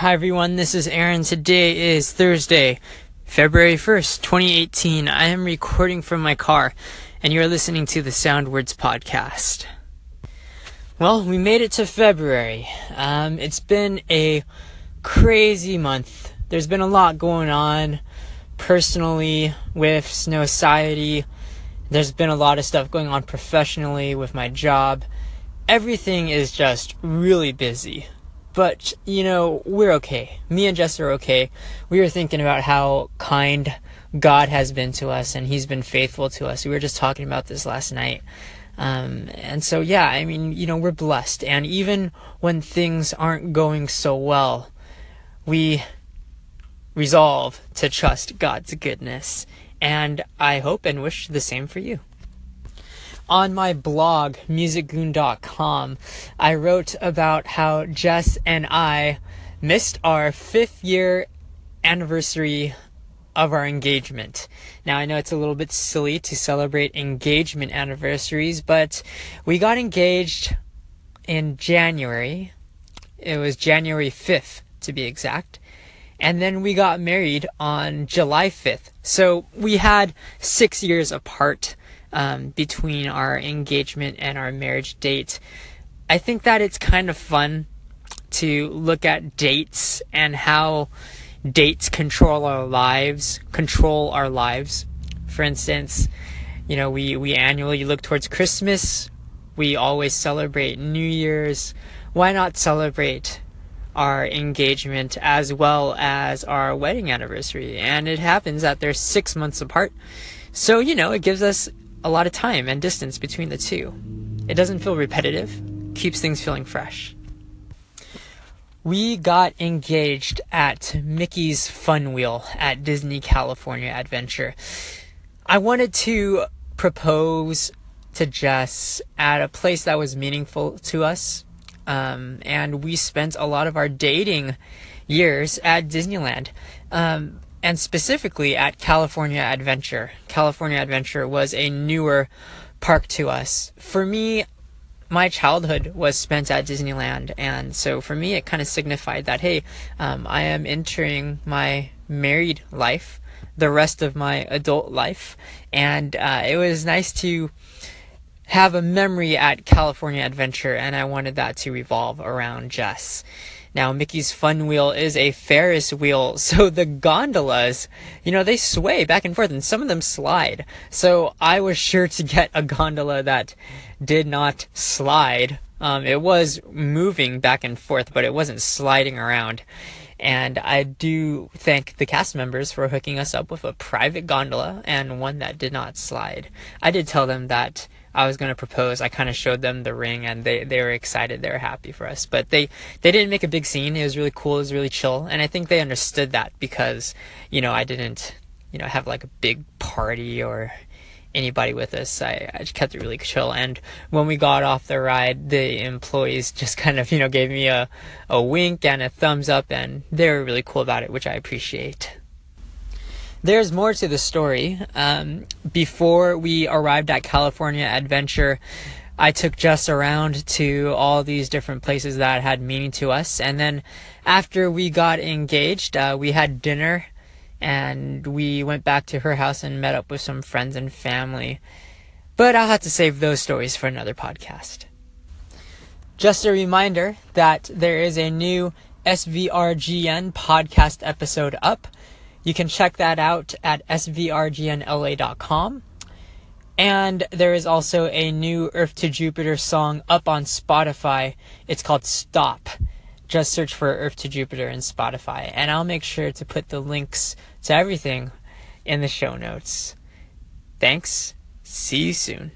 Hi everyone, this is Aaron. Today is Thursday, February 1st, 2018. I am recording from my car, and you're listening to the Sound Words podcast. Well, we made it to February. Um, it's been a crazy month. There's been a lot going on personally with Snow Society. There's been a lot of stuff going on professionally with my job. Everything is just really busy. But, you know, we're okay. Me and Jess are okay. We were thinking about how kind God has been to us and He's been faithful to us. We were just talking about this last night. Um, and so, yeah, I mean, you know, we're blessed. And even when things aren't going so well, we resolve to trust God's goodness. And I hope and wish the same for you on my blog, musicgoon.com, I wrote about how Jess and I missed our fifth year anniversary of our engagement. Now, I know it's a little bit silly to celebrate engagement anniversaries, but we got engaged in January. It was January 5th, to be exact. And then we got married on July 5th. So we had six years apart um, between our engagement and our marriage date. I think that it's kind of fun to look at dates and how dates control our lives, control our lives. For instance, you know, we, we annually look towards Christmas. We always celebrate New Year's. Why not celebrate our engagement as well as our wedding anniversary? And it happens that they're six months apart. So, you know, it gives us a lot of time and distance between the two. It doesn't feel repetitive, keeps things feeling fresh. We got engaged at Mickey's Fun Wheel at Disney California Adventure. I wanted to propose to Jess at a place that was meaningful to us. Um, and we spent a lot of our dating years at Disneyland. Um, and specifically at California Adventure. California Adventure was a newer park to us. For me, my childhood was spent at Disneyland, and so for me, it kind of signified that hey, um, I am entering my married life, the rest of my adult life, and uh, it was nice to have a memory at California Adventure, and I wanted that to revolve around Jess. Now, Mickey's Fun Wheel is a Ferris wheel, so the gondolas, you know, they sway back and forth, and some of them slide. So I was sure to get a gondola that did not slide. Um, it was moving back and forth, but it wasn't sliding around. And I do thank the cast members for hooking us up with a private gondola and one that did not slide. I did tell them that I was going to propose, I kind of showed them the ring and they, they were excited. They were happy for us. But they, they didn't make a big scene. It was really cool. It was really chill. And I think they understood that because, you know, I didn't, you know, have like a big party or anybody with us. I, I kept it really chill. And when we got off the ride, the employees just kind of, you know, gave me a, a wink and a thumbs up and they were really cool about it, which I appreciate. There's more to the story. Um, before we arrived at California Adventure, I took Jess around to all these different places that had meaning to us. And then after we got engaged, uh, we had dinner and we went back to her house and met up with some friends and family. But I'll have to save those stories for another podcast. Just a reminder that there is a new SVRGN podcast episode up. You can check that out at svrgnla.com. And there is also a new Earth to Jupiter song up on Spotify. It's called Stop. Just search for Earth to Jupiter in Spotify. And I'll make sure to put the links to everything in the show notes. Thanks. See you soon.